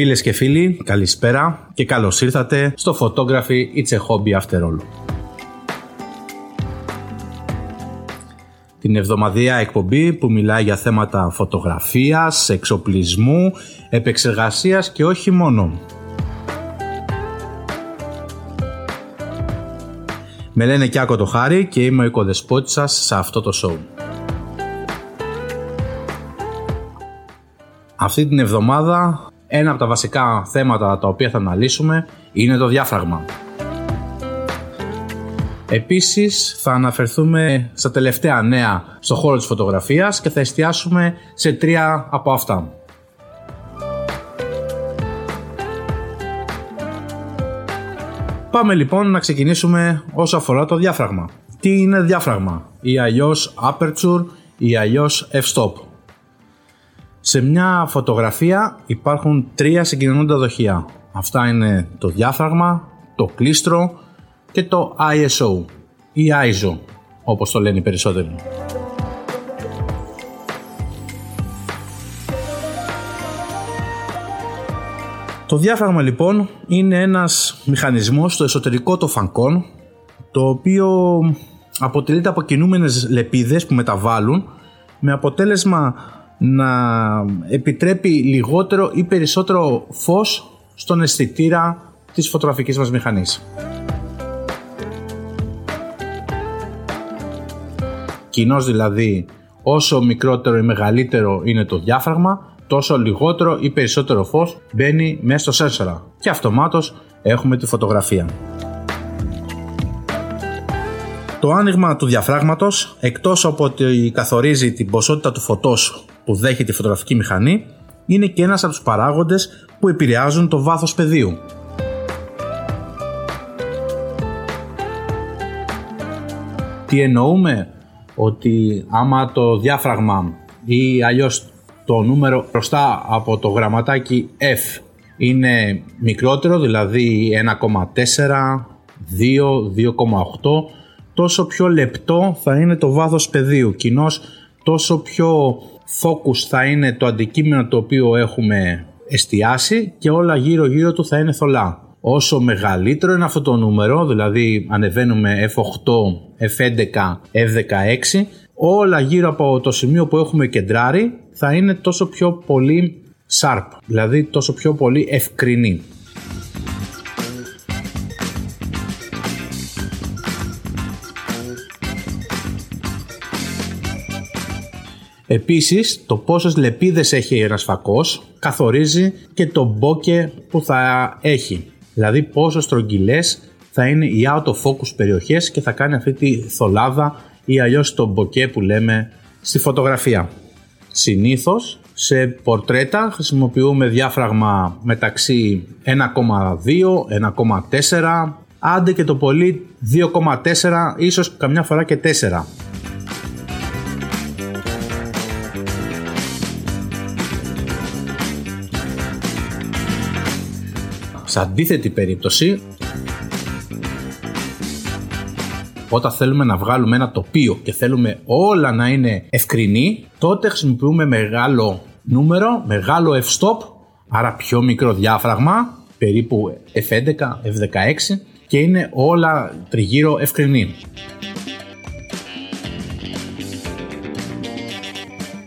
Φίλες και φίλοι, καλησπέρα και καλώς ήρθατε στο Photography It's a Hobby After All. Την εβδομαδία εκπομπή που μιλάει για θέματα φωτογραφίας, εξοπλισμού, επεξεργασίας και όχι μόνο. Με λένε Κιάκο το Χάρη και είμαι ο οικοδεσπότης σας σε αυτό το show. Αυτή την εβδομάδα ένα από τα βασικά θέματα τα οποία θα αναλύσουμε είναι το διάφραγμα. Επίσης θα αναφερθούμε στα τελευταία νέα στο χώρο της φωτογραφίας και θα εστιάσουμε σε τρία από αυτά. Πάμε λοιπόν να ξεκινήσουμε όσο αφορά το διάφραγμα. Τι είναι διάφραγμα; Ή αλλιώς aperture ή αλλιώς f-stop. Σε μια φωτογραφία υπάρχουν τρία συγκοινωνούντα δοχεία. Αυτά είναι το διάφραγμα, το κλίστρο και το ISO ή ISO όπως το λένε οι περισσότεροι. Το διάφραγμα λοιπόν είναι ένας μηχανισμός στο εσωτερικό των φανκών το οποίο αποτελείται από κινούμενες λεπίδες που μεταβάλλουν με αποτέλεσμα να επιτρέπει λιγότερο ή περισσότερο φως στον αισθητήρα της φωτογραφικής μας μηχανής. Κοινώς δηλαδή όσο μικρότερο ή μεγαλύτερο είναι το διάφραγμα τόσο λιγότερο ή περισσότερο φως μπαίνει μέσα στο σένσορα και αυτομάτως έχουμε τη φωτογραφία. Το άνοιγμα του διαφράγματος, εκτός από ότι καθορίζει την ποσότητα του φωτός που δέχεται τη φωτογραφική μηχανή, είναι και ένας από τους παράγοντες που επηρεάζουν το βάθος πεδίου. Τι εννοούμε, ότι άμα το διάφραγμα ή αλλιώς το νούμερο μπροστά από το γραμματάκι F είναι μικρότερο, δηλαδή 1,4, 2, 2,8 τόσο πιο λεπτό θα είναι το βάθος πεδίου. Κοινώς τόσο πιο focus θα είναι το αντικείμενο το οποίο έχουμε εστιάσει και όλα γύρω γύρω του θα είναι θολά. Όσο μεγαλύτερο είναι αυτό το νούμερο, δηλαδή ανεβαίνουμε F8, F11, F16, όλα γύρω από το σημείο που έχουμε κεντράρει θα είναι τόσο πιο πολύ sharp, δηλαδή τόσο πιο πολύ ευκρινή. Επίσης, το πόσες λεπίδες έχει ένας φακός καθορίζει και το μπόκε που θα έχει. Δηλαδή πόσο στρογγυλές θα είναι οι out of focus περιοχές και θα κάνει αυτή τη θολάδα ή αλλιώς το μποκέ που λέμε στη φωτογραφία. Συνήθως σε πορτρέτα χρησιμοποιούμε διάφραγμα μεταξύ 1,2, 1,4, άντε και το πολύ 2,4, ίσως καμιά φορά και 4. Σε αντίθετη περίπτωση, όταν θέλουμε να βγάλουμε ένα τοπίο και θέλουμε όλα να είναι ευκρινή, τότε χρησιμοποιούμε μεγάλο νούμερο, μεγάλο f-stop, άρα πιο μικρό διάφραγμα, περίπου F11, F16 και είναι όλα τριγύρω ευκρινή.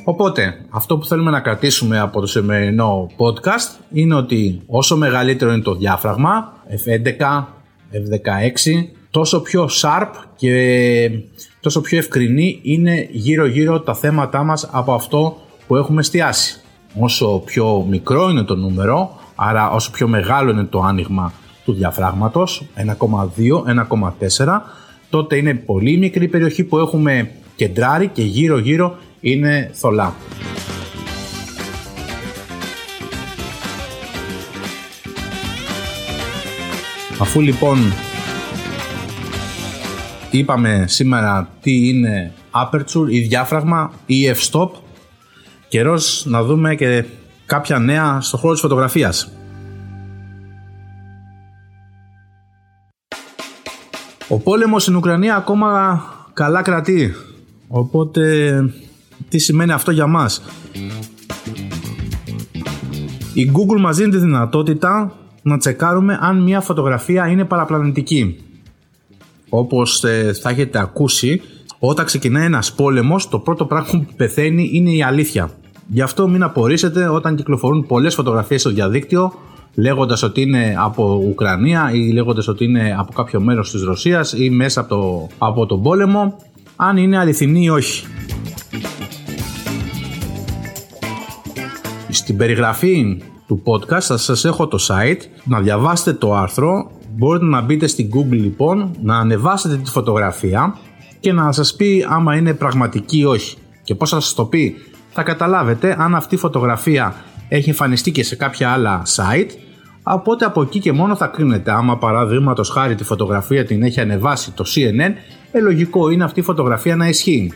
Οπότε, αυτό που θέλουμε να κρατήσουμε από το σημερινό podcast είναι ότι όσο μεγαλύτερο είναι το διάφραγμα, F11, F16, τόσο πιο sharp και τόσο πιο ευκρινή είναι γύρω-γύρω τα θέματά μας από αυτό που έχουμε εστιάσει. Όσο πιο μικρό είναι το νούμερο, άρα όσο πιο μεγάλο είναι το άνοιγμα του διαφράγματος, 1,2, 1,4, τότε είναι πολύ μικρή περιοχή που έχουμε κεντράρει και γύρω-γύρω είναι θολά. Αφού λοιπόν είπαμε σήμερα τι είναι aperture ή διάφραγμα ή f-stop, καιρός να δούμε και κάποια νέα στο χώρο της φωτογραφίας. Ο πόλεμος στην Ουκρανία ακόμα καλά κρατεί, οπότε τι σημαίνει αυτό για μας; Η Google μας δίνει τη δυνατότητα να τσεκάρουμε αν μια φωτογραφία είναι παραπλανητική. Όπως ε, θα έχετε ακούσει, όταν ξεκινάει ένας πόλεμος, το πρώτο πράγμα που πεθαίνει είναι η αλήθεια. Γι' αυτό μην απορρίσετε όταν κυκλοφορούν πολλές φωτογραφίες στο διαδίκτυο λέγοντας ότι είναι από Ουκρανία ή λέγοντας ότι είναι από κάποιο μέρος της Ρωσίας ή μέσα από, το, από τον πόλεμο αν είναι αληθινή ή όχι. Στην περιγραφή του podcast θα σας έχω το site. Να διαβάσετε το άρθρο. Μπορείτε να μπείτε στην Google λοιπόν να ανεβάσετε τη φωτογραφία και να σας πει άμα είναι πραγματική ή όχι. Και πώς θα σας το πει. Θα καταλάβετε αν αυτή η φωτογραφία έχει εμφανιστεί και σε κάποια άλλα site. Οπότε από εκεί και μόνο θα κρίνετε άμα παραδείγματος χάρη τη φωτογραφία την έχει ανεβάσει το CNN ε, λογικό είναι αυτή η φωτογραφία να ισχύει.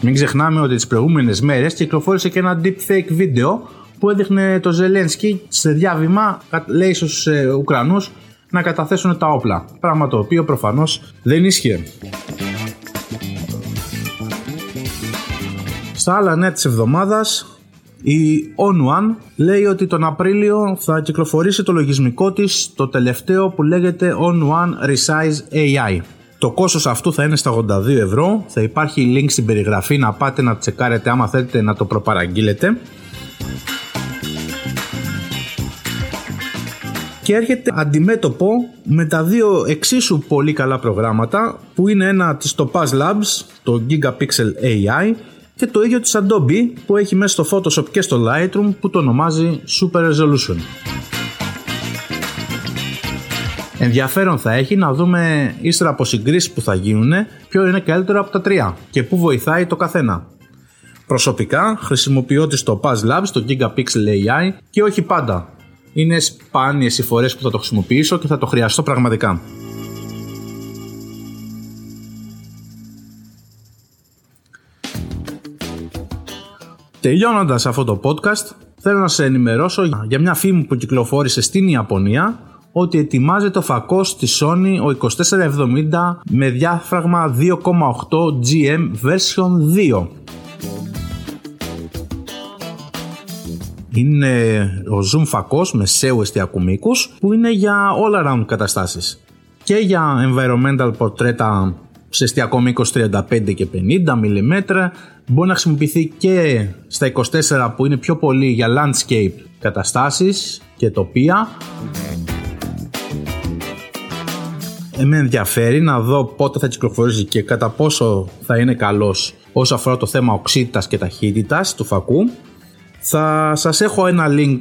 Μην ξεχνάμε ότι τις προηγούμενες μέρες κυκλοφόρησε και ένα deepfake βίντεο που έδειχνε το Ζελένσκι σε διάβημα λέει στους ε, Ουκρανούς να καταθέσουν τα όπλα. Πράγμα το οποίο προφανώς δεν ίσχυε. Στα άλλα νέα της εβδομάδας η On One λέει ότι τον Απρίλιο θα κυκλοφορήσει το λογισμικό της το τελευταίο που λέγεται On One Resize AI. Το κόστος αυτού θα είναι στα 82 ευρώ, θα υπάρχει link στην περιγραφή να πάτε να τσεκάρετε άμα θέλετε να το προπαραγγείλετε. και έρχεται αντιμέτωπο με τα δύο εξίσου πολύ καλά προγράμματα που είναι ένα της Topaz Labs, το Gigapixel AI και το ίδιο της Adobe που έχει μέσα στο Photoshop και στο Lightroom που το ονομάζει Super Resolution. Ενδιαφέρον θα έχει να δούμε ύστερα από συγκρίσεις που θα γίνουν ποιο είναι καλύτερο από τα τρία και πού βοηθάει το καθένα. Προσωπικά χρησιμοποιώ τη στο Paz Labs, το Gigapixel AI και όχι πάντα είναι σπάνιες οι φορές που θα το χρησιμοποιήσω και θα το χρειαστώ πραγματικά. Τελειώνοντας αυτό το podcast, θέλω να σε ενημερώσω για μια φήμη που κυκλοφόρησε στην Ιαπωνία ότι ετοιμάζεται ο φακός της Sony ο 2470 με διάφραγμα 2,8 GM version 2 είναι ο zoom φακός με SEO εστιακού μήκους που είναι για all around καταστάσεις. Και για environmental portrait σε εστιακό μήκος 35 και 50 mm μπορεί να χρησιμοποιηθεί και στα 24 που είναι πιο πολύ για landscape καταστάσεις και τοπία με ενδιαφέρει να δω πότε θα κυκλοφορήσει και κατά πόσο θα είναι καλός όσο αφορά το θέμα οξύτητας και ταχύτητας του φακού θα σας έχω ένα link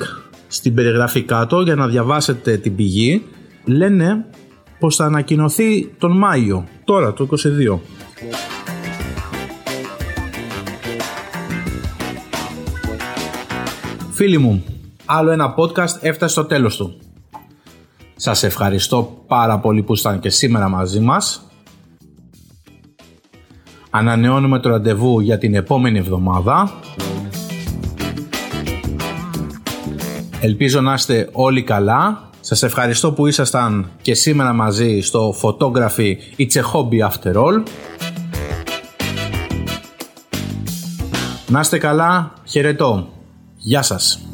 στην περιγραφή κάτω για να διαβάσετε την πηγή. Λένε πως θα ανακοινωθεί τον Μάιο, τώρα το 22. Φίλοι μου, άλλο ένα podcast έφτασε στο τέλος του. Σας ευχαριστώ πάρα πολύ που ήσταν και σήμερα μαζί μας. Ανανεώνουμε το ραντεβού για την επόμενη εβδομάδα. Ελπίζω να είστε όλοι καλά. Σας ευχαριστώ που ήσασταν και σήμερα μαζί στο Photography It's a Hobby After All. Να είστε καλά, χαιρετώ. Γεια σας.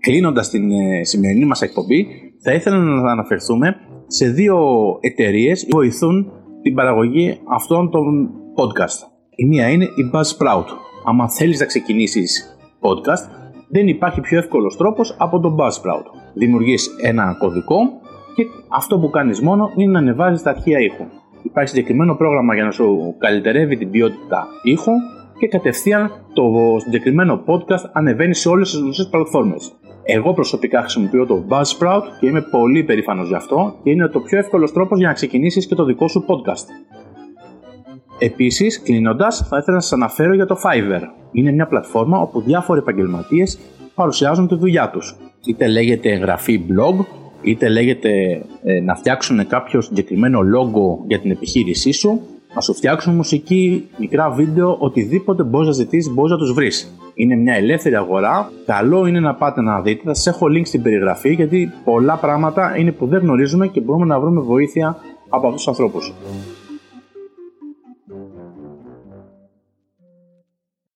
Κλείνοντας την ε, σημερινή μας εκπομπή, θα ήθελα να αναφερθούμε σε δύο εταιρείες που βοηθούν την παραγωγή αυτών των podcast. Η μία είναι η Buzzsprout. Αν θέλεις να ξεκινήσεις podcast, δεν υπάρχει πιο εύκολος τρόπος από το Buzzsprout. Δημιουργείς ένα κωδικό και αυτό που κάνεις μόνο είναι να ανεβάζεις τα αρχεία ήχου. Υπάρχει συγκεκριμένο πρόγραμμα για να σου καλυτερεύει την ποιότητα ήχου και κατευθείαν το συγκεκριμένο podcast ανεβαίνει σε όλες τις γνωστές πλατφόρμες. Εγώ προσωπικά χρησιμοποιώ το Buzzsprout και είμαι πολύ περήφανος γι' αυτό και είναι το πιο εύκολος τρόπος για να ξεκινήσεις και το δικό σου podcast. Επίσης, κλείνοντας, θα ήθελα να σας αναφέρω για το Fiverr. Είναι μια πλατφόρμα όπου διάφοροι επαγγελματίες παρουσιάζουν τη δουλειά τους. Είτε λέγεται εγγραφή blog, είτε λέγεται ε, να φτιάξουν κάποιο συγκεκριμένο logo για την επιχείρησή σου, να σου φτιάξουν μουσική, μικρά βίντεο, οτιδήποτε μπορείς να ζητήσεις, μπορείς να τους βρεις. Είναι μια ελεύθερη αγορά. Καλό είναι να πάτε να δείτε. Θα σας έχω link στην περιγραφή γιατί πολλά πράγματα είναι που δεν γνωρίζουμε και μπορούμε να βρούμε βοήθεια από αυτούς τους ανθρώπους.